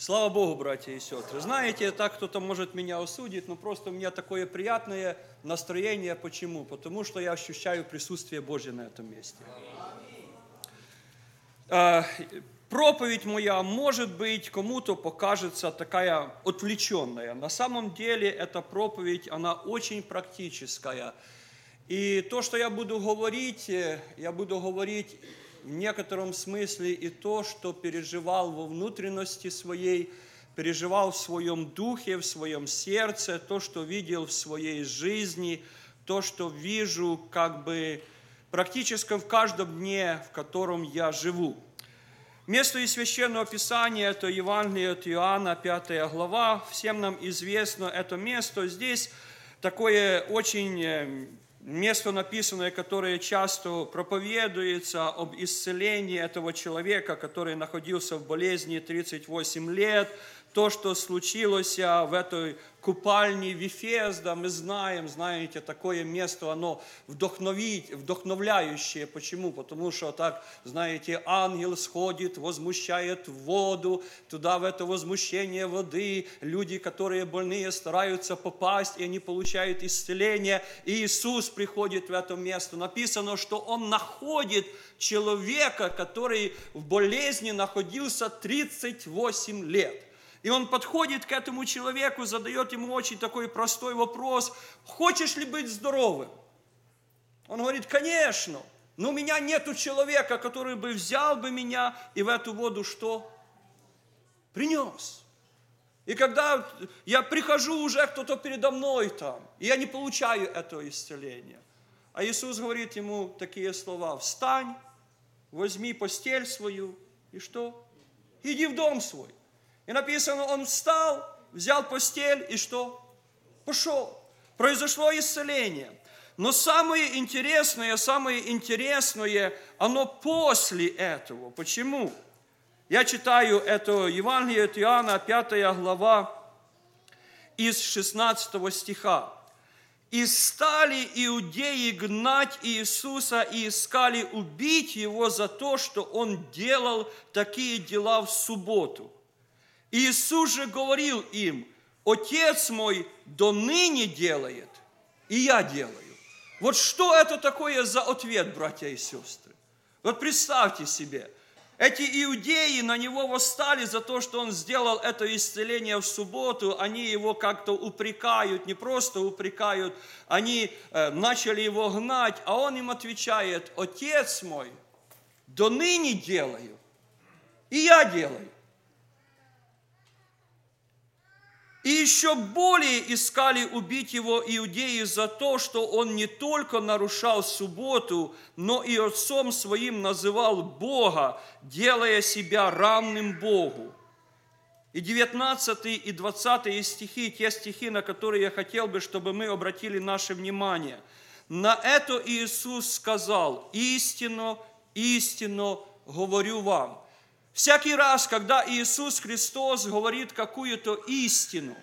Слава Богу, братья и сестры. Знаете, так кто-то может меня осудить, но просто у меня такое приятное настроение. Почему? Потому что я ощущаю присутствие Божье на этом месте. А, проповедь моя, может быть, кому-то покажется такая отвлеченная. На самом деле эта проповедь, она очень практическая. И то, что я буду говорить, э, я буду говорить в некотором смысле и то, что переживал во внутренности своей, переживал в своем духе, в своем сердце, то, что видел в своей жизни, то, что вижу как бы практически в каждом дне, в котором я живу. Место из Священного Писания – это Евангелие от Иоанна, 5 глава. Всем нам известно это место. Здесь такое очень э, место написанное, которое часто проповедуется об исцелении этого человека, который находился в болезни 38 лет, то, что случилось а, в этой купальне Вифезда, мы знаем, знаете, такое место, оно вдохновить, вдохновляющее. Почему? Потому что так, знаете, ангел сходит, возмущает воду, туда в это возмущение воды люди, которые больные, стараются попасть, и они получают исцеление. И Иисус приходит в это место. Написано, что Он находит человека, который в болезни находился 38 лет. И он подходит к этому человеку, задает ему очень такой простой вопрос, хочешь ли быть здоровым? Он говорит, конечно, но у меня нету человека, который бы взял бы меня и в эту воду что? Принес. И когда я прихожу, уже кто-то передо мной там, и я не получаю этого исцеления. А Иисус говорит ему такие слова, встань, возьми постель свою, и что? Иди в дом свой. И написано, он встал, взял постель и что? Пошел. Произошло исцеление. Но самое интересное, самое интересное, оно после этого. Почему? Я читаю это Евангелие от Иоанна, 5 глава, из 16 стиха. «И стали иудеи гнать Иисуса и искали убить Его за то, что Он делал такие дела в субботу». Иисус же говорил им, Отец мой до ныне делает, и я делаю. Вот что это такое за ответ, братья и сестры? Вот представьте себе, эти иудеи на него восстали за то, что он сделал это исцеление в субботу. Они его как-то упрекают, не просто упрекают, они э, начали его гнать, а он им отвечает, Отец мой, до ныне делаю, и я делаю. И еще более искали убить его иудеи за то, что он не только нарушал субботу, но и отцом своим называл Бога, делая себя равным Богу. И 19 и 20 стихи, те стихи, на которые я хотел бы, чтобы мы обратили наше внимание. На это Иисус сказал, истину, истину говорю вам – Всякий раз, когда Иисус Христос говорит какую-то истину,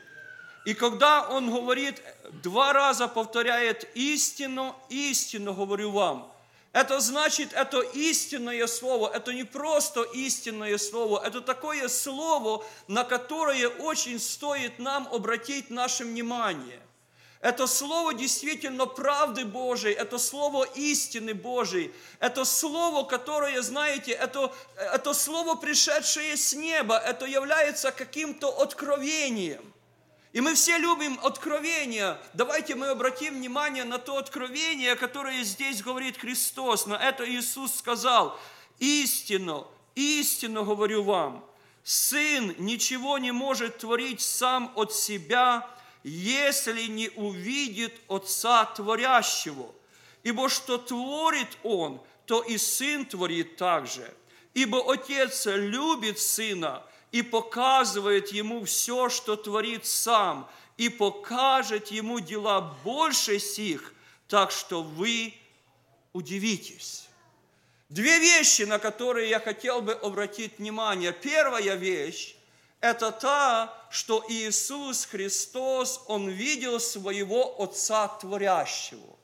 и когда Он говорит, два раза повторяет истину, истину говорю вам, это значит, это истинное слово, это не просто истинное слово, это такое слово, на которое очень стоит нам обратить наше внимание. Это слово действительно правды Божией, это слово истины Божией, это слово, которое, знаете, это, это слово, пришедшее с неба, это является каким-то откровением. И мы все любим откровения. Давайте мы обратим внимание на то откровение, которое здесь говорит Христос. На это Иисус сказал, истину, истину говорю вам, Сын ничего не может творить сам от себя, если не увидит Отца Творящего. Ибо что творит Он, то и Сын творит также. Ибо Отец любит Сына и показывает Ему все, что творит Сам, и покажет Ему дела больше сих, так что вы удивитесь. Две вещи, на которые я хотел бы обратить внимание. Первая вещь это та, что Иисус Христос, Он видел своего Отца Творящего.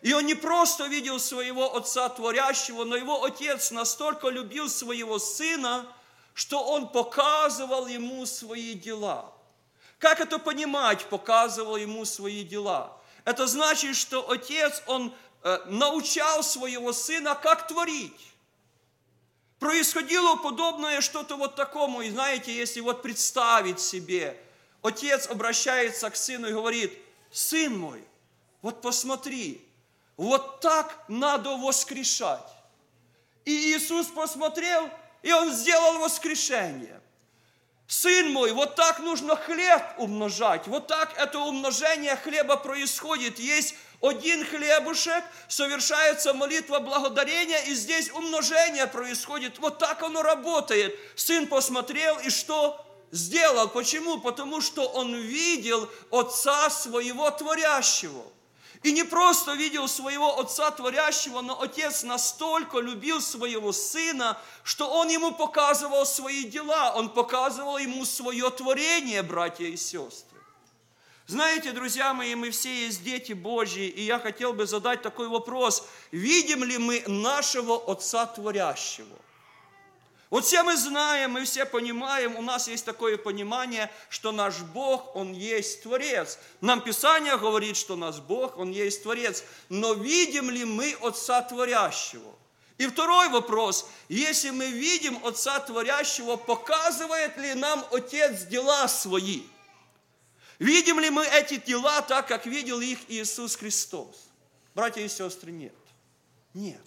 И он не просто видел своего Отца Творящего, но его Отец настолько любил своего Сына, что он показывал ему свои дела. Как это понимать, показывал ему свои дела? Это значит, что отец, он э, научал своего сына, как творить. Происходило подобное что-то вот такому, и знаете, если вот представить себе, отец обращается к сыну и говорит, сын мой, вот посмотри, вот так надо воскрешать. И Иисус посмотрел, и Он сделал воскрешение. Сын мой, вот так нужно хлеб умножать. Вот так это умножение хлеба происходит. Есть один хлебушек, совершается молитва благодарения, и здесь умножение происходит. Вот так оно работает. Сын посмотрел, и что сделал? Почему? Потому что он видел Отца своего творящего. И не просто видел своего Отца Творящего, но Отец настолько любил своего Сына, что Он ему показывал свои дела, Он показывал ему свое творение, братья и сестры. Знаете, друзья мои, мы все есть дети Божьи, и я хотел бы задать такой вопрос. Видим ли мы нашего Отца Творящего? Вот все мы знаем, мы все понимаем, у нас есть такое понимание, что наш Бог, Он есть Творец. Нам Писание говорит, что наш Бог, Он есть Творец. Но видим ли мы Отца Творящего? И второй вопрос, если мы видим Отца Творящего, показывает ли нам Отец дела свои? Видим ли мы эти дела так, как видел их Иисус Христос? Братья и сестры, нет. Нет.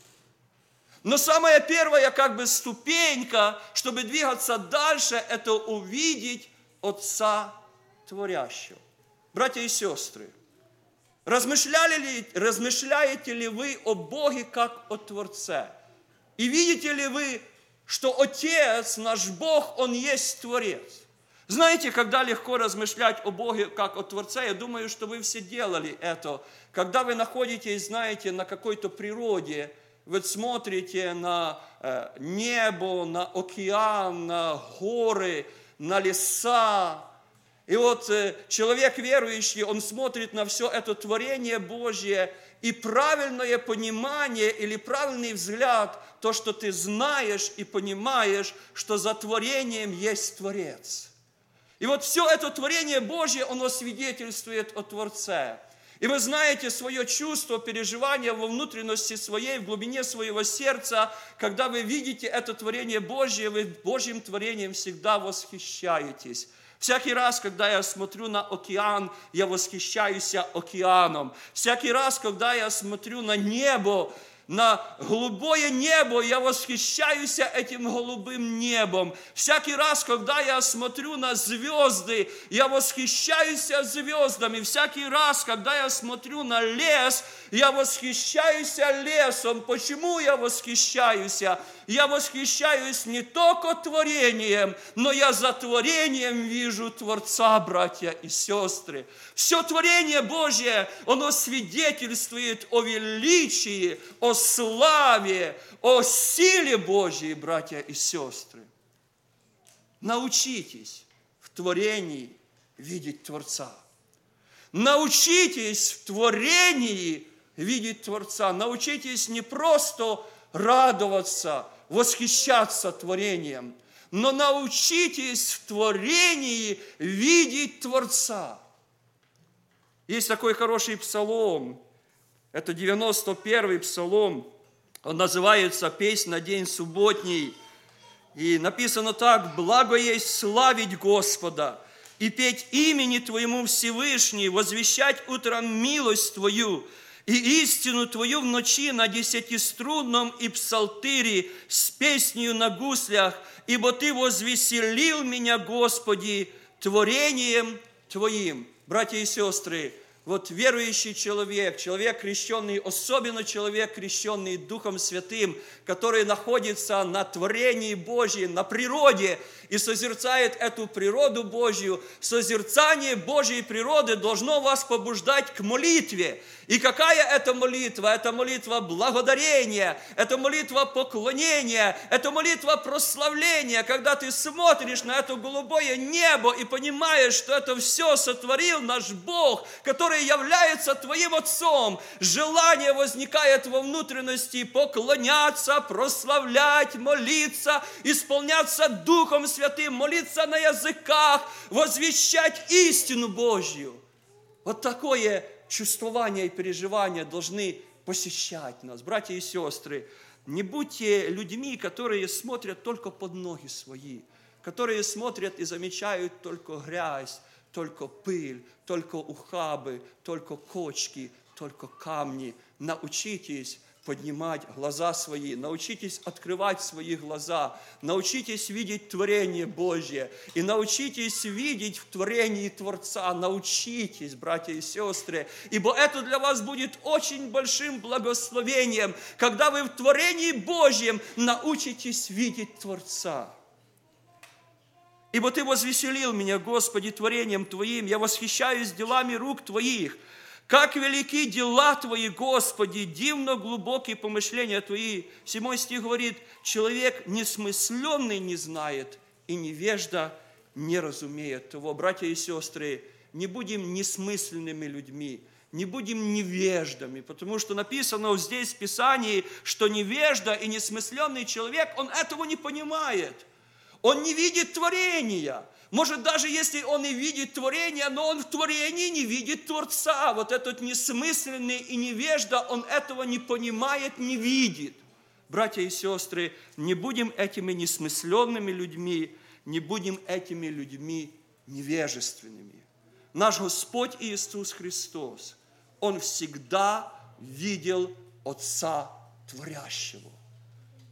Но самая первая как бы ступенька, чтобы двигаться дальше, это увидеть Отца Творящего. Братья и сестры, размышляли ли, размышляете ли вы о Боге как о Творце? И видите ли вы, что Отец, наш Бог, Он есть Творец? Знаете, когда легко размышлять о Боге как о Творце, я думаю, что вы все делали это. Когда вы находитесь, знаете, на какой-то природе – вы смотрите на э, небо, на океан, на горы, на леса. И вот э, человек верующий, он смотрит на все это творение Божье, и правильное понимание или правильный взгляд, то, что ты знаешь и понимаешь, что за творением есть Творец. И вот все это творение Божье, оно свидетельствует о Творце. И вы знаете свое чувство, переживание во внутренности своей, в глубине своего сердца, когда вы видите это творение Божье, вы Божьим творением всегда восхищаетесь. Всякий раз, когда я смотрю на океан, я восхищаюсь океаном. Всякий раз, когда я смотрю на небо, на голубое небо, я восхищаюсь этим голубым небом. Всякий раз, когда я смотрю на звезды, я восхищаюсь звездами. Всякий раз, когда я смотрю на лес, я восхищаюсь лесом. Почему я восхищаюсь? Я восхищаюсь не только творением, но я за творением вижу Творца, братья и сестры. Все творение Божье, оно свидетельствует о величии, о славе, о силе Божьей, братья и сестры. Научитесь в творении видеть Творца. Научитесь в творении видеть Творца. Научитесь не просто радоваться, восхищаться творением, но научитесь в творении видеть Творца. Есть такой хороший псалом, это 91-й псалом, он называется «Песнь на день субботний». И написано так, «Благо есть славить Господа и петь имени Твоему Всевышний, возвещать утром милость Твою, и истину Твою в ночи на десятиструнном и псалтыре с песнью на гуслях, ибо Ты возвеселил меня, Господи, творением Твоим». Братья и сестры, вот верующий человек, человек крещенный, особенно человек крещенный Духом Святым, который находится на творении Божьем, на природе и созерцает эту природу Божью, созерцание Божьей природы должно вас побуждать к молитве. И какая это молитва? Это молитва благодарения, это молитва поклонения, это молитва прославления, когда ты смотришь на это голубое небо и понимаешь, что это все сотворил наш Бог, который является твоим Отцом. Желание возникает во внутренности поклоняться, прославлять, молиться, исполняться Духом Святым, молиться на языках, возвещать истину Божью. Вот такое чувствование и переживание должны посещать нас. Братья и сестры, не будьте людьми, которые смотрят только под ноги свои, которые смотрят и замечают только грязь, только пыль, только ухабы, только кочки, только камни. Научитесь поднимать глаза свои, научитесь открывать свои глаза, научитесь видеть творение Божье и научитесь видеть в творении Творца, научитесь, братья и сестры, ибо это для вас будет очень большим благословением, когда вы в творении Божьем научитесь видеть Творца. Ибо Ты возвеселил меня, Господи, творением Твоим, я восхищаюсь делами рук Твоих. Как велики дела Твои, Господи, дивно глубокие помышления Твои. Седьмой стих говорит, человек несмысленный не знает, и невежда не разумеет того. Братья и сестры, не будем несмысленными людьми, не будем невеждами, потому что написано здесь в Писании, что невежда и несмысленный человек, он этого не понимает – он не видит творения. Может, даже если он и видит творение, но он в творении не видит Творца. Вот этот несмысленный и невежда, он этого не понимает, не видит. Братья и сестры, не будем этими несмысленными людьми, не будем этими людьми невежественными. Наш Господь Иисус Христос, Он всегда видел Отца Творящего.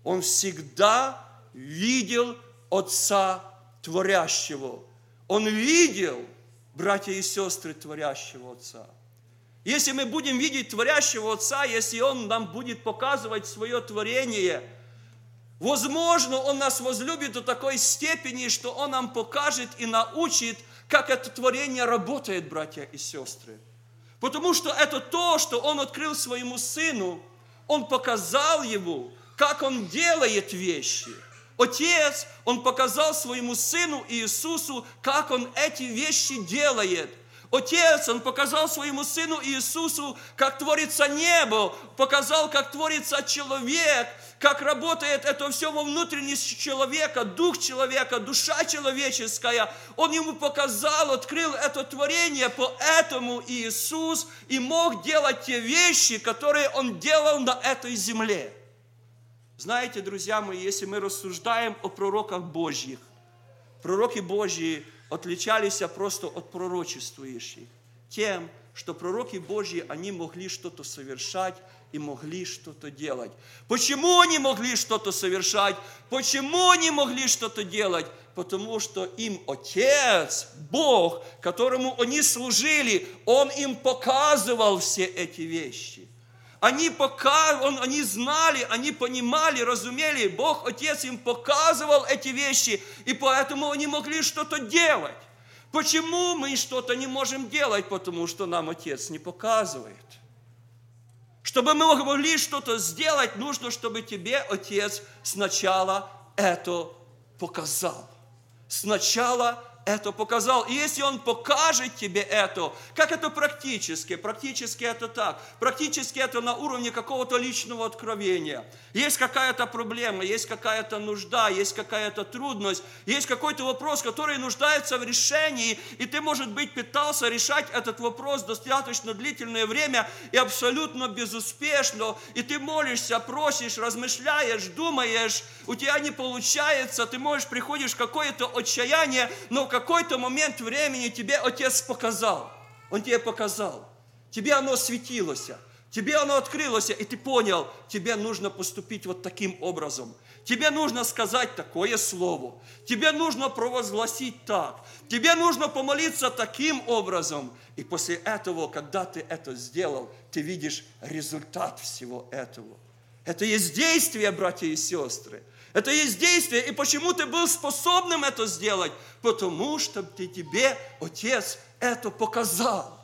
Он всегда видел Отца Творящего. Он видел, братья и сестры, Творящего Отца. Если мы будем видеть Творящего Отца, если Он нам будет показывать свое творение, возможно, Он нас возлюбит до такой степени, что Он нам покажет и научит, как это творение работает, братья и сестры. Потому что это то, что Он открыл своему Сыну, Он показал Ему, как Он делает вещи – Отец, Он показал своему Сыну Иисусу, как Он эти вещи делает. Отец, Он показал своему Сыну Иисусу, как творится небо, показал, как творится человек, как работает это все во внутренности человека, дух человека, душа человеческая. Он ему показал, открыл это творение, поэтому Иисус и мог делать те вещи, которые Он делал на этой земле. Знаете, друзья мои, если мы рассуждаем о пророках Божьих, пророки Божьи отличались просто от пророчествующих тем, что пророки Божьи, они могли что-то совершать и могли что-то делать. Почему они могли что-то совершать? Почему они могли что-то делать? Потому что им Отец, Бог, которому они служили, Он им показывал все эти вещи. Они, пока, он, они знали, они понимали, разумели, Бог Отец им показывал эти вещи, и поэтому они могли что-то делать. Почему мы что-то не можем делать? Потому что нам Отец не показывает. Чтобы мы могли что-то сделать, нужно, чтобы тебе Отец сначала это показал. Сначала это показал. И если Он покажет тебе это, как это практически? Практически это так. Практически это на уровне какого-то личного откровения. Есть какая-то проблема, есть какая-то нужда, есть какая-то трудность, есть какой-то вопрос, который нуждается в решении, и ты, может быть, пытался решать этот вопрос достаточно длительное время и абсолютно безуспешно, и ты молишься, просишь, размышляешь, думаешь, у тебя не получается, ты можешь, приходишь в какое-то отчаяние, но какой-то момент времени тебе Отец показал. Он тебе показал. Тебе оно светилось. Тебе оно открылось, и ты понял, тебе нужно поступить вот таким образом. Тебе нужно сказать такое слово. Тебе нужно провозгласить так. Тебе нужно помолиться таким образом. И после этого, когда ты это сделал, ты видишь результат всего этого. Это есть действие, братья и сестры. Это есть действие. И почему ты был способным это сделать? Потому что ты, тебе Отец это показал.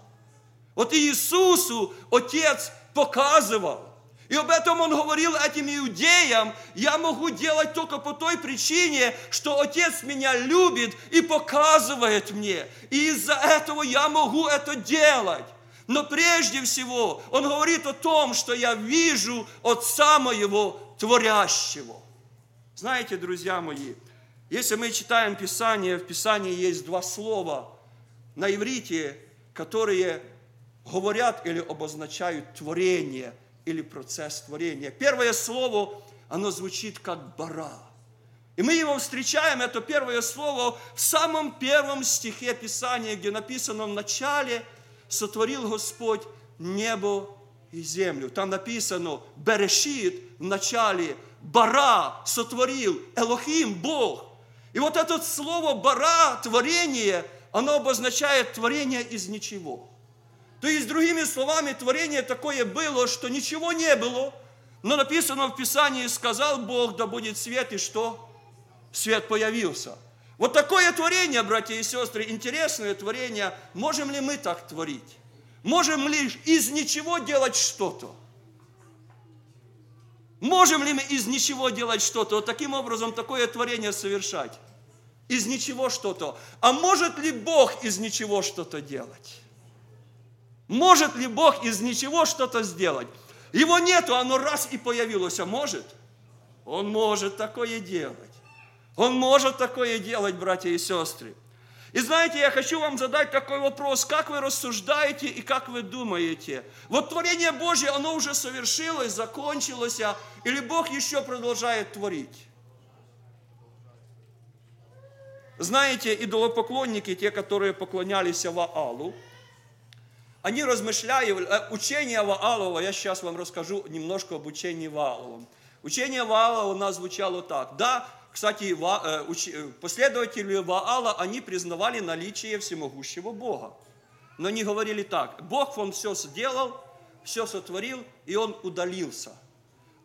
Вот Иисусу Отец показывал. И об этом он говорил этим иудеям. Я могу делать только по той причине, что Отец меня любит и показывает мне. И из-за этого я могу это делать. Но прежде всего он говорит о том, что я вижу Отца моего творящего. Знаете, друзья мои, если мы читаем Писание, в Писании есть два слова на иврите, которые говорят или обозначают творение или процесс творения. Первое слово, оно звучит как «бара». И мы его встречаем, это первое слово, в самом первом стихе Писания, где написано в начале «Сотворил Господь небо и землю». Там написано «Берешит» в начале, «Бара» сотворил, «Элохим» – Бог. И вот это слово «бара» – творение, оно обозначает творение из ничего. То есть, другими словами, творение такое было, что ничего не было, но написано в Писании, сказал Бог, да будет свет, и что? свет появился. Вот такое творение, братья и сестры, интересное творение. Можем ли мы так творить? Можем ли из ничего делать что-то? Можем ли мы из ничего делать что-то? Вот таким образом такое творение совершать? Из ничего что-то. А может ли Бог из ничего что-то делать? Может ли Бог из ничего что-то сделать? Его нету, оно раз и появилось, а может? Он может такое делать. Он может такое делать, братья и сестры. И знаете, я хочу вам задать такой вопрос, как вы рассуждаете и как вы думаете? Вот творение Божье, оно уже совершилось, закончилось, а или Бог еще продолжает творить? Знаете, идолопоклонники, те, которые поклонялись Ваалу, они размышляли, э, учение Ваалова, я сейчас вам расскажу немножко об учении Вааловом. Учение Ваала у нас звучало так. Да, кстати, э, э, последователи Ваала, они признавали наличие всемогущего Бога. Но они говорили так, Бог он все сделал, все сотворил, и он удалился.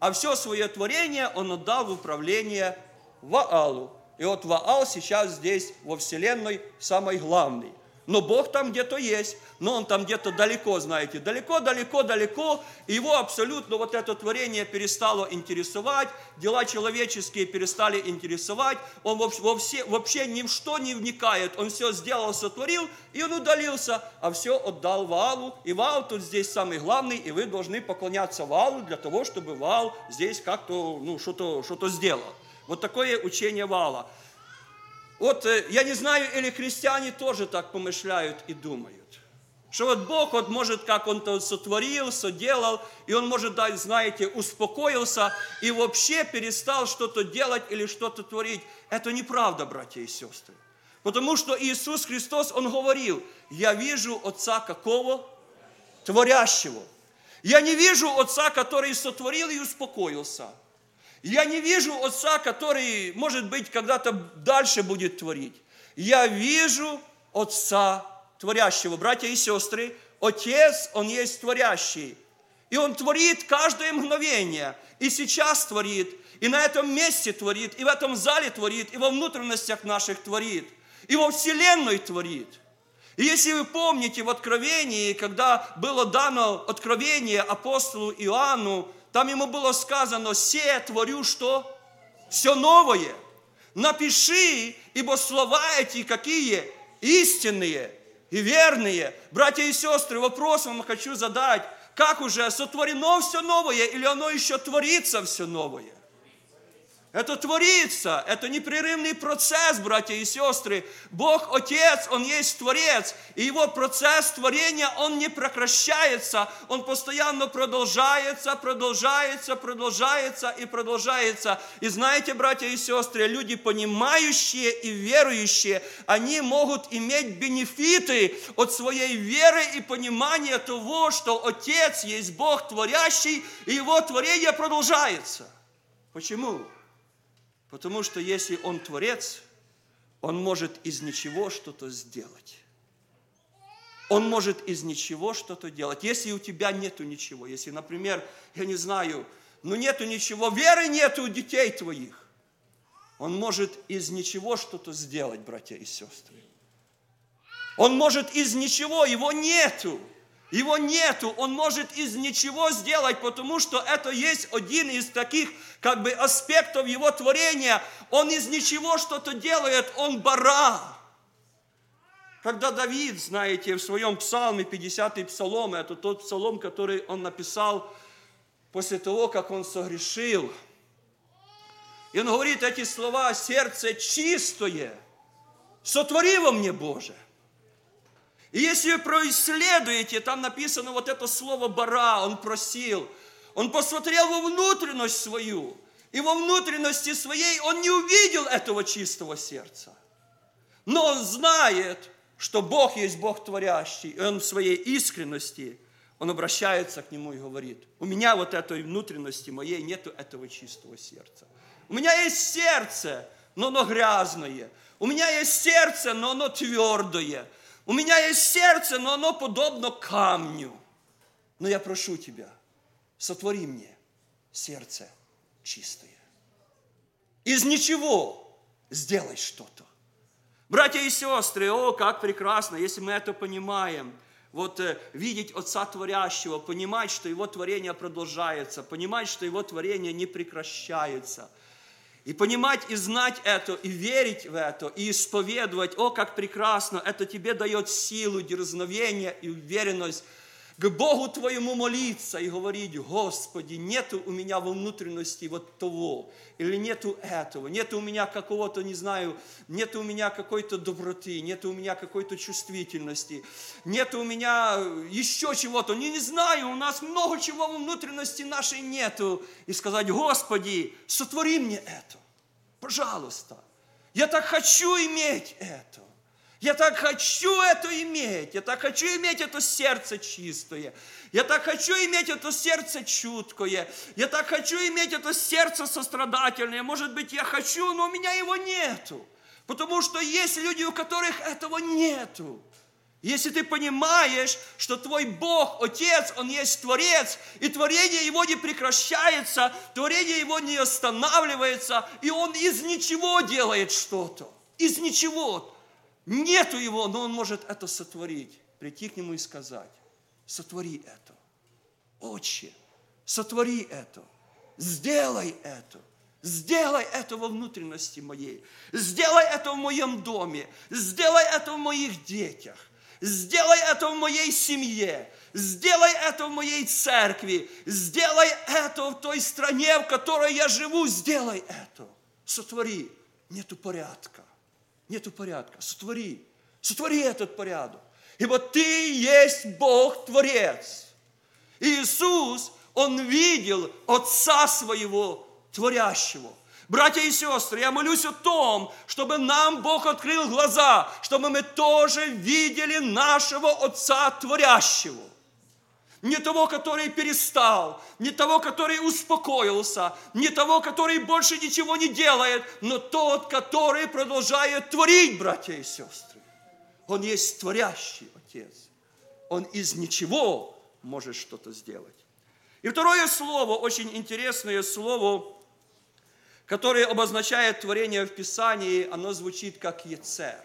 А все свое творение он отдал в управление Ваалу. И вот Ваал сейчас здесь во Вселенной самый главный. Но Бог там где-то есть, но Он там где-то далеко, знаете, далеко, далеко, далеко, и его абсолютно вот это творение перестало интересовать, дела человеческие перестали интересовать, он вообще, вообще ни в что не вникает, он все сделал, сотворил, и он удалился, а все отдал Ваалу, и Ваал тут здесь самый главный, и вы должны поклоняться Ваалу для того, чтобы Ваал здесь как-то, ну, что-то что сделал. Вот такое учение Ваала. Вот э, я не знаю, или христиане тоже так помышляют и думают. Что вот Бог вот может, как Он то сотворил, соделал, и Он может дать, знаете, успокоился и вообще перестал что-то делать или что-то творить. Это неправда, братья и сестры. Потому что Иисус Христос, Он говорил, я вижу Отца какого? Творящего. Я не вижу Отца, который сотворил и успокоился – я не вижу Отца, который, может быть, когда-то дальше будет творить. Я вижу Отца творящего. Братья и сестры, Отец, Он есть творящий. И Он творит каждое мгновение. И сейчас творит, и на этом месте творит, и в этом зале творит, и во внутренностях наших творит, и во Вселенной творит. И если вы помните в Откровении, когда было дано откровение апостолу Иоанну, там ему было сказано, се творю что? Все новое. Напиши, ибо слова эти какие? Истинные и верные. Братья и сестры, вопрос вам хочу задать. Как уже сотворено все новое или оно еще творится все новое? Это творится, это непрерывный процесс, братья и сестры. Бог Отец, Он есть Творец, и Его процесс творения, Он не прекращается, Он постоянно продолжается, продолжается, продолжается и продолжается. И знаете, братья и сестры, люди понимающие и верующие, они могут иметь бенефиты от своей веры и понимания того, что Отец есть Бог творящий, и Его творение продолжается. Почему? Потому что если Он Творец, Он может из ничего что-то сделать. Он может из ничего что-то делать. Если у тебя нету ничего, если, например, я не знаю, ну нету ничего, веры нету у детей твоих, он может из ничего что-то сделать, братья и сестры. Он может из ничего, его нету. Его нету, он может из ничего сделать, потому что это есть один из таких как бы аспектов его творения. Он из ничего что-то делает, он бара. Когда Давид, знаете, в своем псалме, 50-й псалом, это тот псалом, который он написал после того, как он согрешил. И он говорит эти слова, сердце чистое, сотвори во мне, Боже. И если вы происследуете, там написано вот это слово «бара», он просил, он посмотрел во внутренность свою, и во внутренности своей он не увидел этого чистого сердца. Но он знает, что Бог есть Бог творящий, и Он в своей искренности, Он обращается к Нему и говорит, у меня вот этой внутренности моей нету этого чистого сердца. У меня есть сердце, но оно грязное. У меня есть сердце, но оно твердое. У меня есть сердце, но оно подобно камню. Но я прошу тебя, сотвори мне сердце чистое. Из ничего сделай что-то. Братья и сестры, о, как прекрасно, если мы это понимаем. Вот э, видеть Отца Творящего, понимать, что Его творение продолжается, понимать, что Его творение не прекращается. И понимать и знать это, и верить в это, и исповедовать, о, как прекрасно, это тебе дает силу, дерзновение и уверенность к Богу твоему молиться и говорить, Господи, нету у меня во внутренности вот того, или нету этого, нету у меня какого-то, не знаю, нету у меня какой-то доброты, нету у меня какой-то чувствительности, нету у меня еще чего-то, не, не знаю, у нас много чего во внутренности нашей нету. И сказать, Господи, сотвори мне это, пожалуйста, я так хочу иметь это. Я так хочу это иметь. Я так хочу иметь это сердце чистое. Я так хочу иметь это сердце чуткое. Я так хочу иметь это сердце сострадательное. Может быть, я хочу, но у меня его нету. Потому что есть люди, у которых этого нету. Если ты понимаешь, что твой Бог, Отец, Он есть Творец, и творение Его не прекращается, творение Его не останавливается, и Он из ничего делает что-то. Из ничего. Нету его, но он может это сотворить. Прийти к нему и сказать, сотвори это. Отче, сотвори это. Сделай это. Сделай это во внутренности моей. Сделай это в моем доме. Сделай это в моих детях. Сделай это в моей семье. Сделай это в моей церкви. Сделай это в той стране, в которой я живу. Сделай это. Сотвори. Нету порядка нету порядка. Сотвори, сотвори этот порядок. Ибо ты есть Бог Творец. Иисус, Он видел Отца Своего Творящего. Братья и сестры, я молюсь о том, чтобы нам Бог открыл глаза, чтобы мы тоже видели нашего Отца Творящего не того, который перестал, не того, который успокоился, не того, который больше ничего не делает, но тот, который продолжает творить, братья и сестры. Он есть творящий Отец. Он из ничего может что-то сделать. И второе слово, очень интересное слово, которое обозначает творение в Писании, оно звучит как «ецер».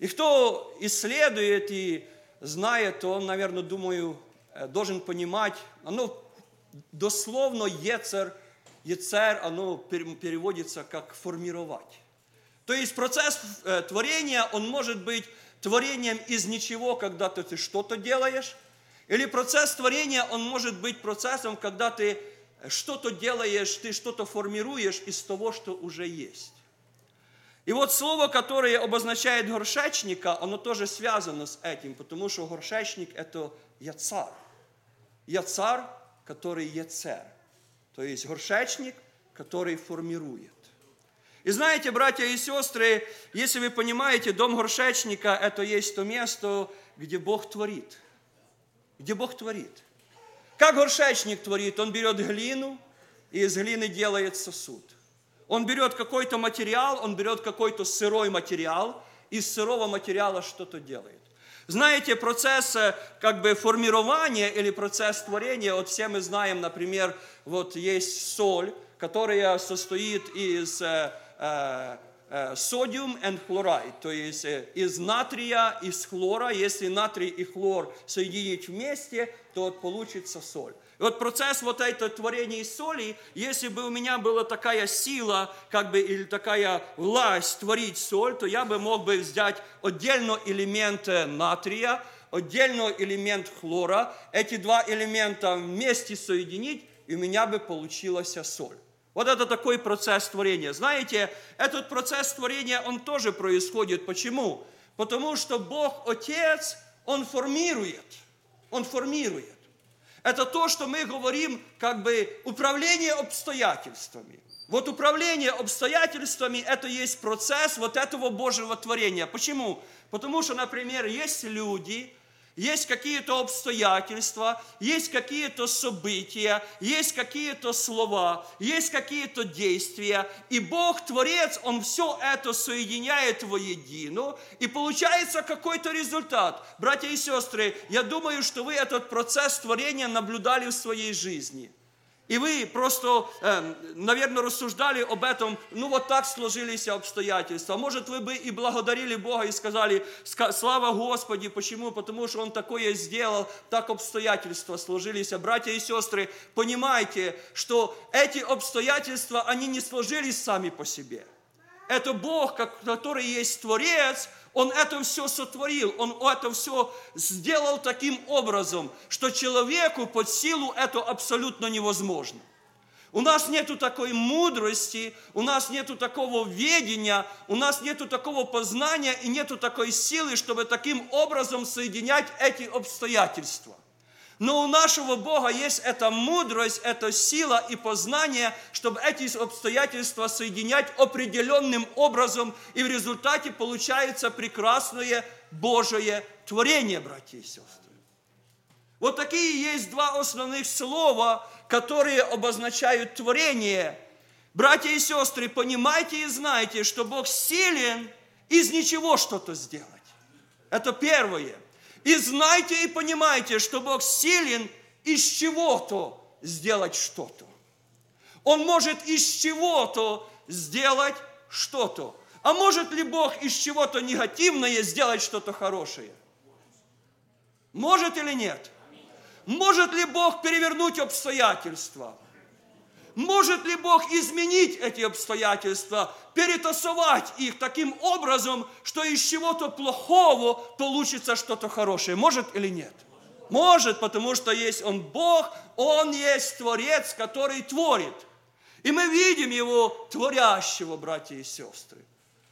И кто исследует и знает, то он, наверное, думаю, э, должен понимать, оно дословно ецер, ецер, оно переводится как формировать. То есть процесс э, творения, он может быть творением из ничего, когда ты, ты что-то делаешь, или процесс творения, он может быть процессом, когда ты что-то делаешь, ты что-то формируешь из того, что уже есть. И вот слово, которое обозначает горшечника, оно тоже связано с этим, потому что горшечник – это яцар. Яцар, который яцер. То есть горшечник, который формирует. И знаете, братья и сестры, если вы понимаете, дом горшечника – это есть то место, где Бог творит. Где Бог творит. Как горшечник творит? Он берет глину и из глины делает сосуд. Он берет какой-то материал, он берет какой-то сырой материал, из сырого материала что-то делает. Знаете, процесс э, как бы формирования или процесс творения, вот все мы знаем, например, вот есть соль, которая состоит из э, э, э содиум и хлорид, то есть э, из натрия, из хлора. Если натрий и хлор соединить вместе, то вот получится соль. И вот процесс вот этого творения соли, если бы у меня была такая сила, как бы, или такая власть творить соль, то я бы мог бы взять отдельно элемент натрия, отдельно элемент хлора, эти два элемента вместе соединить, и у меня бы получилась соль. Вот это такой процесс творения. Знаете, этот процесс творения, он тоже происходит. Почему? Потому что Бог Отец, Он формирует. Он формирует. Это то, что мы говорим, как бы управление обстоятельствами. Вот управление обстоятельствами – это есть процесс вот этого Божьего творения. Почему? Потому что, например, есть люди, есть какие-то обстоятельства, есть какие-то события, есть какие-то слова, есть какие-то действия. И Бог, Творец, Он все это соединяет воедино, и получается какой-то результат. Братья и сестры, я думаю, что вы этот процесс творения наблюдали в своей жизни – и вы просто, наверное, рассуждали об этом, ну вот так сложились обстоятельства. Может, вы бы и благодарили Бога и сказали, слава Господи, почему? Потому что Он такое сделал, так обстоятельства сложились. Братья и сестры, понимайте, что эти обстоятельства, они не сложились сами по себе. Это Бог, который есть Творец, он это все сотворил, Он это все сделал таким образом, что человеку под силу это абсолютно невозможно. У нас нету такой мудрости, у нас нету такого ведения, у нас нету такого познания и нету такой силы, чтобы таким образом соединять эти обстоятельства. Но у нашего Бога есть эта мудрость, эта сила и познание, чтобы эти обстоятельства соединять определенным образом, и в результате получается прекрасное Божие творение, братья и сестры. Вот такие есть два основных слова, которые обозначают творение. Братья и сестры, понимайте и знайте, что Бог силен из ничего что-то сделать. Это первое – и знайте и понимайте, что Бог силен из чего-то сделать что-то. Он может из чего-то сделать что-то. А может ли Бог из чего-то негативное сделать что-то хорошее? Может или нет? Может ли Бог перевернуть обстоятельства? Может ли Бог изменить эти обстоятельства, перетасовать их таким образом, что из чего-то плохого получится что-то хорошее? Может или нет? Может, потому что есть Он Бог, Он есть Творец, который творит. И мы видим Его творящего, братья и сестры.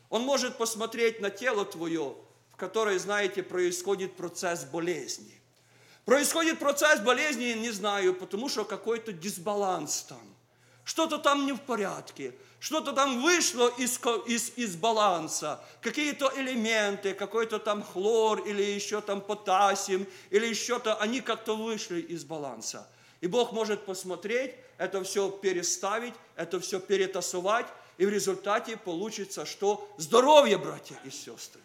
Он может посмотреть на тело твое, в которое, знаете, происходит процесс болезни. Происходит процесс болезни, не знаю, потому что какой-то дисбаланс там что-то там не в порядке, что-то там вышло из, из, из баланса, какие-то элементы, какой-то там хлор или еще там потасиум, или еще-то, они как-то вышли из баланса. И Бог может посмотреть, это все переставить, это все перетасовать, и в результате получится, что здоровье, братья и сестры.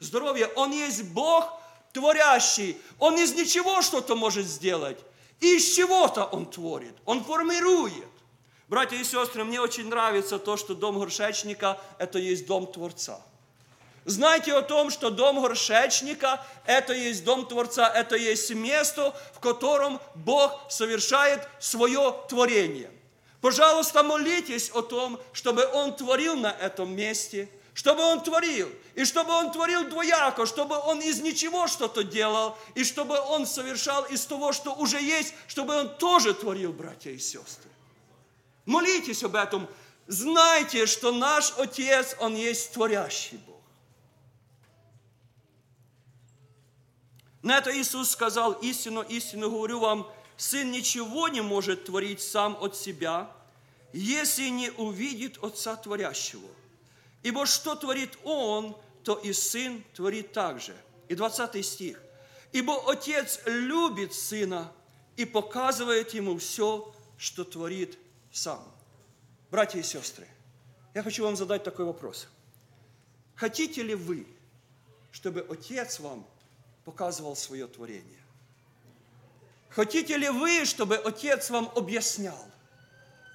Здоровье. Он есть Бог творящий. Он из ничего что-то может сделать. И из чего-то Он творит. Он формирует. Братья и сестры, мне очень нравится то, что дом горшечника – это есть дом Творца. Знайте о том, что дом горшечника – это есть дом Творца, это есть место, в котором Бог совершает свое творение. Пожалуйста, молитесь о том, чтобы Он творил на этом месте, чтобы Он творил, и чтобы Он творил двояко, чтобы Он из ничего что-то делал, и чтобы Он совершал из того, что уже есть, чтобы Он тоже творил, братья и сестры. Молитесь об этом. Знайте, что наш Отец, Он есть творящий Бог. На это Иисус сказал, истину, истину говорю вам, Сын ничего не может творить сам от себя, если не увидит Отца Творящего. Ибо что творит Он, то и Сын творит также. И 20 стих. Ибо Отец любит Сына и показывает Ему все, что творит сам. Братья и сестры, я хочу вам задать такой вопрос. Хотите ли вы, чтобы Отец вам показывал свое творение? Хотите ли вы, чтобы Отец вам объяснял,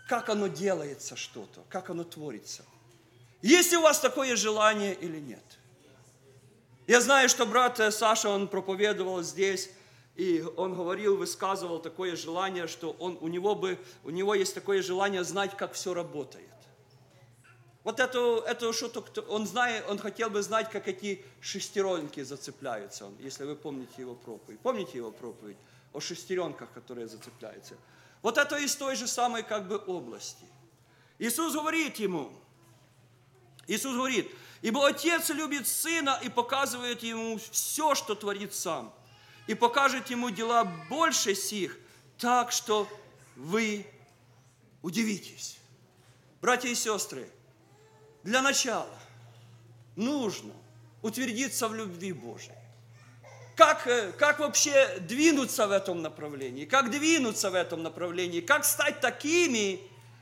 как оно делается что-то, как оно творится? Есть ли у вас такое желание или нет? Я знаю, что брат Саша, он проповедовал здесь, и он говорил, высказывал такое желание, что он, у, него бы, у него есть такое желание знать, как все работает. Вот это, это что-то, он, знает, он хотел бы знать, как эти шестеренки зацепляются, если вы помните его проповедь. Помните его проповедь о шестеренках, которые зацепляются? Вот это из той же самой как бы области. Иисус говорит ему, Иисус говорит, ибо Отец любит Сына и показывает Ему все, что творит Сам, и покажет Ему дела больше сих, так что вы удивитесь. Братья и сестры, для начала нужно утвердиться в любви Божией. Как, э, как вообще двинуться в этом направлении? Как двинуться в этом направлении? Как стать такими,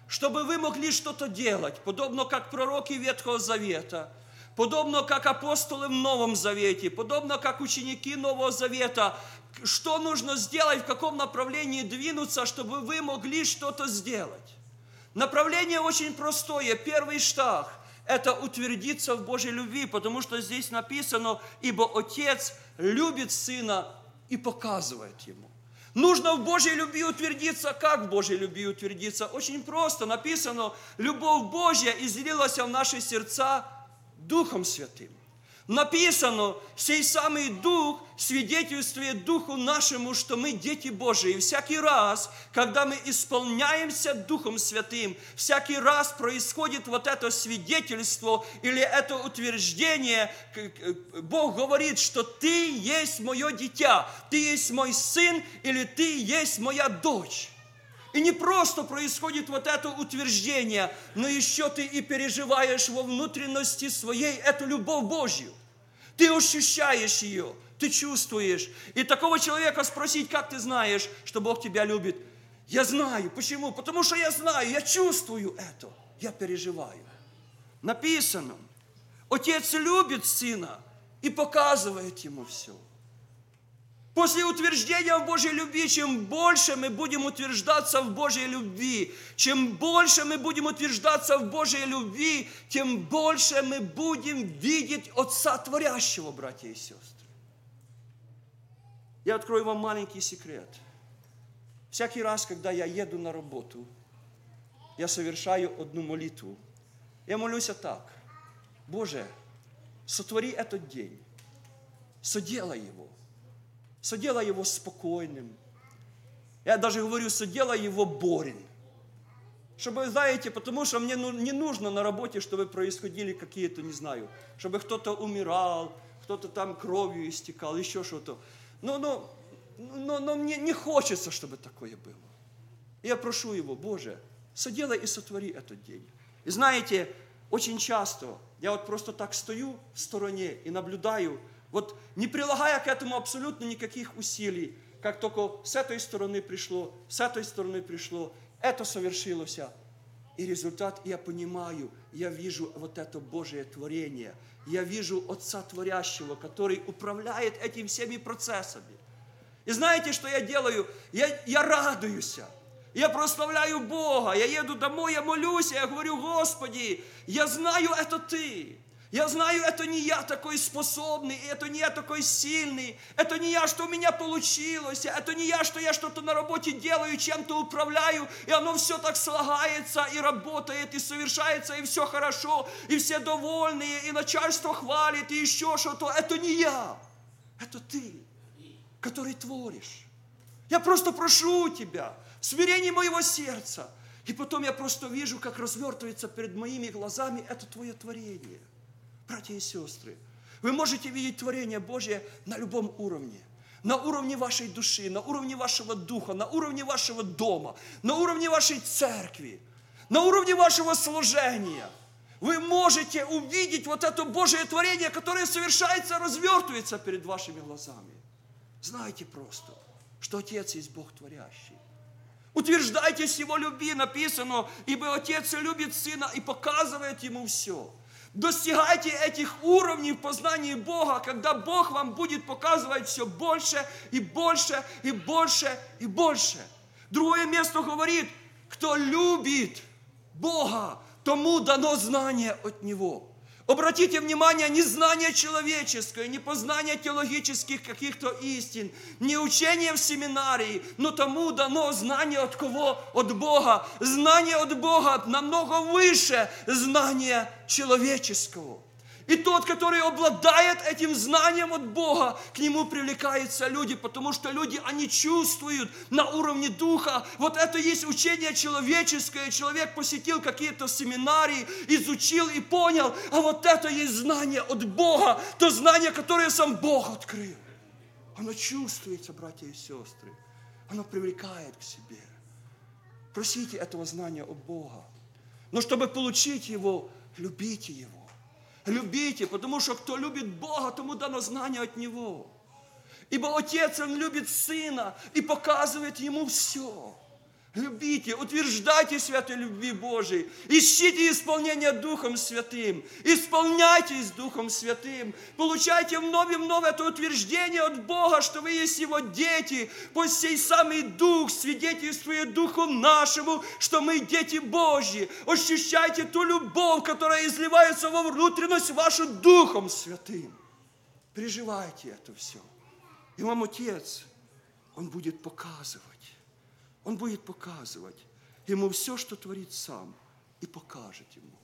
чтобы вы могли что-то делать, подобно как пророки Ветхого Завета, подобно как апостолы в Новом Завете, подобно как ученики Нового Завета, что нужно сделать, в каком направлении двинуться, чтобы вы могли что-то сделать. Направление очень простое. Первый шаг – это утвердиться в Божьей любви, потому что здесь написано, ибо Отец любит Сына и показывает Ему. Нужно в Божьей любви утвердиться. Как в Божьей любви утвердиться? Очень просто. Написано, любовь Божья излилась в наши сердца Духом Святым. Написано, сей самый Дух свидетельствует Духу нашему, что мы дети Божии. И всякий раз, когда мы исполняемся Духом Святым, всякий раз происходит вот это свидетельство или это утверждение, Бог говорит, что ты есть мое дитя, ты есть мой сын или ты есть моя дочь. И не просто происходит вот это утверждение, но еще ты и переживаешь во внутренности своей эту любовь Божью. Ты ощущаешь ее, ты чувствуешь. И такого человека спросить, как ты знаешь, что Бог тебя любит? Я знаю. Почему? Потому что я знаю, я чувствую это, я переживаю. Написано, Отец любит Сына и показывает Ему все. После утверждения в Божьей любви, чем больше мы будем утверждаться в Божьей любви, чем больше мы будем утверждаться в Божьей любви, тем больше мы будем видеть Отца Творящего, братья и сестры. Я открою вам маленький секрет. Всякий раз, когда я еду на работу, я совершаю одну молитву. Я молюсь так. Боже, сотвори этот день, соделай его – Содела его спокойным. Я даже говорю, содела его Борин. Чтобы, знаете, потому что мне ну, не нужно на работе, чтобы происходили какие-то, не знаю, чтобы кто-то умирал, кто-то там кровью истекал, еще что-то. Но, но, но, но мне не хочется, чтобы такое было. я прошу его, Боже, соделай и сотвори этот день. И знаете, очень часто я вот просто так стою в стороне и наблюдаю, вот не прилагая к этому абсолютно никаких усилий, как только с этой стороны пришло, с этой стороны пришло, это совершилось. И результат, я понимаю, я вижу вот это Божие творение. Я вижу Отца Творящего, который управляет этими всеми процессами. И знаете, что я делаю? Я, я радуюсь. Я прославляю Бога. Я еду домой, я молюсь, я говорю, Господи, я знаю, это Ты. Я знаю, это не я такой способный, это не я такой сильный, это не я, что у меня получилось, это не я, что я что-то на работе делаю, чем-то управляю, и оно все так слагается и работает, и совершается, и все хорошо, и все довольные, и начальство хвалит, и еще что-то. Это не я, это ты, который творишь. Я просто прошу тебя, в смирении моего сердца, и потом я просто вижу, как развертывается перед моими глазами это твое творение – братья и сестры, вы можете видеть творение Божье на любом уровне. На уровне вашей души, на уровне вашего духа, на уровне вашего дома, на уровне вашей церкви, на уровне вашего служения. Вы можете увидеть вот это Божье творение, которое совершается, развертывается перед вашими глазами. Знайте просто, что Отец есть Бог творящий. Утверждайтесь Его любви, написано, ибо Отец любит Сына и показывает Ему все. Достигайте этих уровней в познании Бога, когда Бог вам будет показывать все больше и больше и больше и больше. Другое место говорит, кто любит Бога, тому дано знание от Него. Обратите внимание, не знание человеческое, не познание теологических каких-то истин, не учение в семинарии, но тому дано знание от кого? От Бога. Знание от Бога намного выше знания человеческого. И тот, который обладает этим знанием от Бога, к нему привлекаются люди, потому что люди, они чувствуют на уровне духа. Вот это есть учение человеческое. Человек посетил какие-то семинарии, изучил и понял, а вот это есть знание от Бога, то знание, которое сам Бог открыл. Оно чувствуется, братья и сестры. Оно привлекает к себе. Просите этого знания от Бога. Но чтобы получить его, любите его. Любите, потому что кто любит Бога, тому дано знание от Него. Ибо Отец, Он любит Сына и показывает Ему все. Любите, утверждайте святой любви Божией, ищите исполнение Духом Святым, исполняйтесь Духом Святым, получайте вновь и вновь это утверждение от Бога, что вы есть Его дети, пусть сей самый Дух свидетельствует Духу нашему, что мы дети Божьи. Ощущайте ту любовь, которая изливается во внутренность вашу Духом Святым. Переживайте это все. И вам Отец, Он будет показывать он будет показывать ему все, что творит сам, и покажет ему.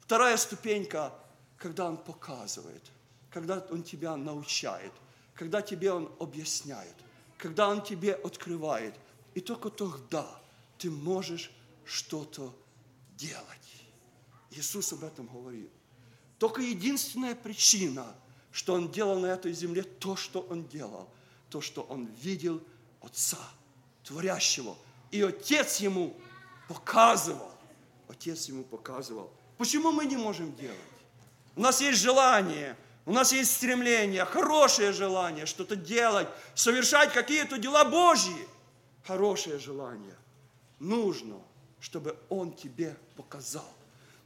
Вторая ступенька, когда он показывает, когда он тебя научает, когда тебе он объясняет, когда он тебе открывает. И только тогда ты можешь что-то делать. Иисус об этом говорил. Только единственная причина, что Он делал на этой земле то, что Он делал, то, что Он видел Отца – творящего. И Отец ему показывал. Отец ему показывал. Почему мы не можем делать? У нас есть желание, у нас есть стремление, хорошее желание что-то делать, совершать какие-то дела Божьи. Хорошее желание. Нужно, чтобы Он тебе показал.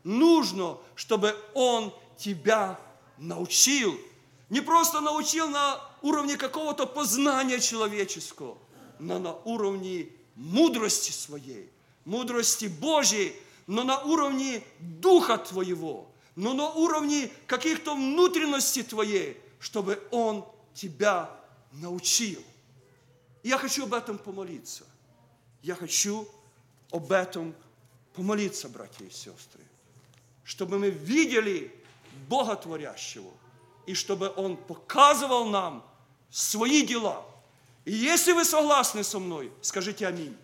Нужно, чтобы Он тебя научил. Не просто научил на уровне какого-то познания человеческого, но на уровне мудрости своей, мудрости Божьей, но на уровне Духа Твоего, но на уровне каких-то внутренностей Твоей, чтобы Он тебя научил. я хочу об этом помолиться. Я хочу об этом помолиться, братья и сестры, чтобы мы видели Бога Творящего, и чтобы Он показывал нам свои дела – и если вы согласны со мной, скажите аминь.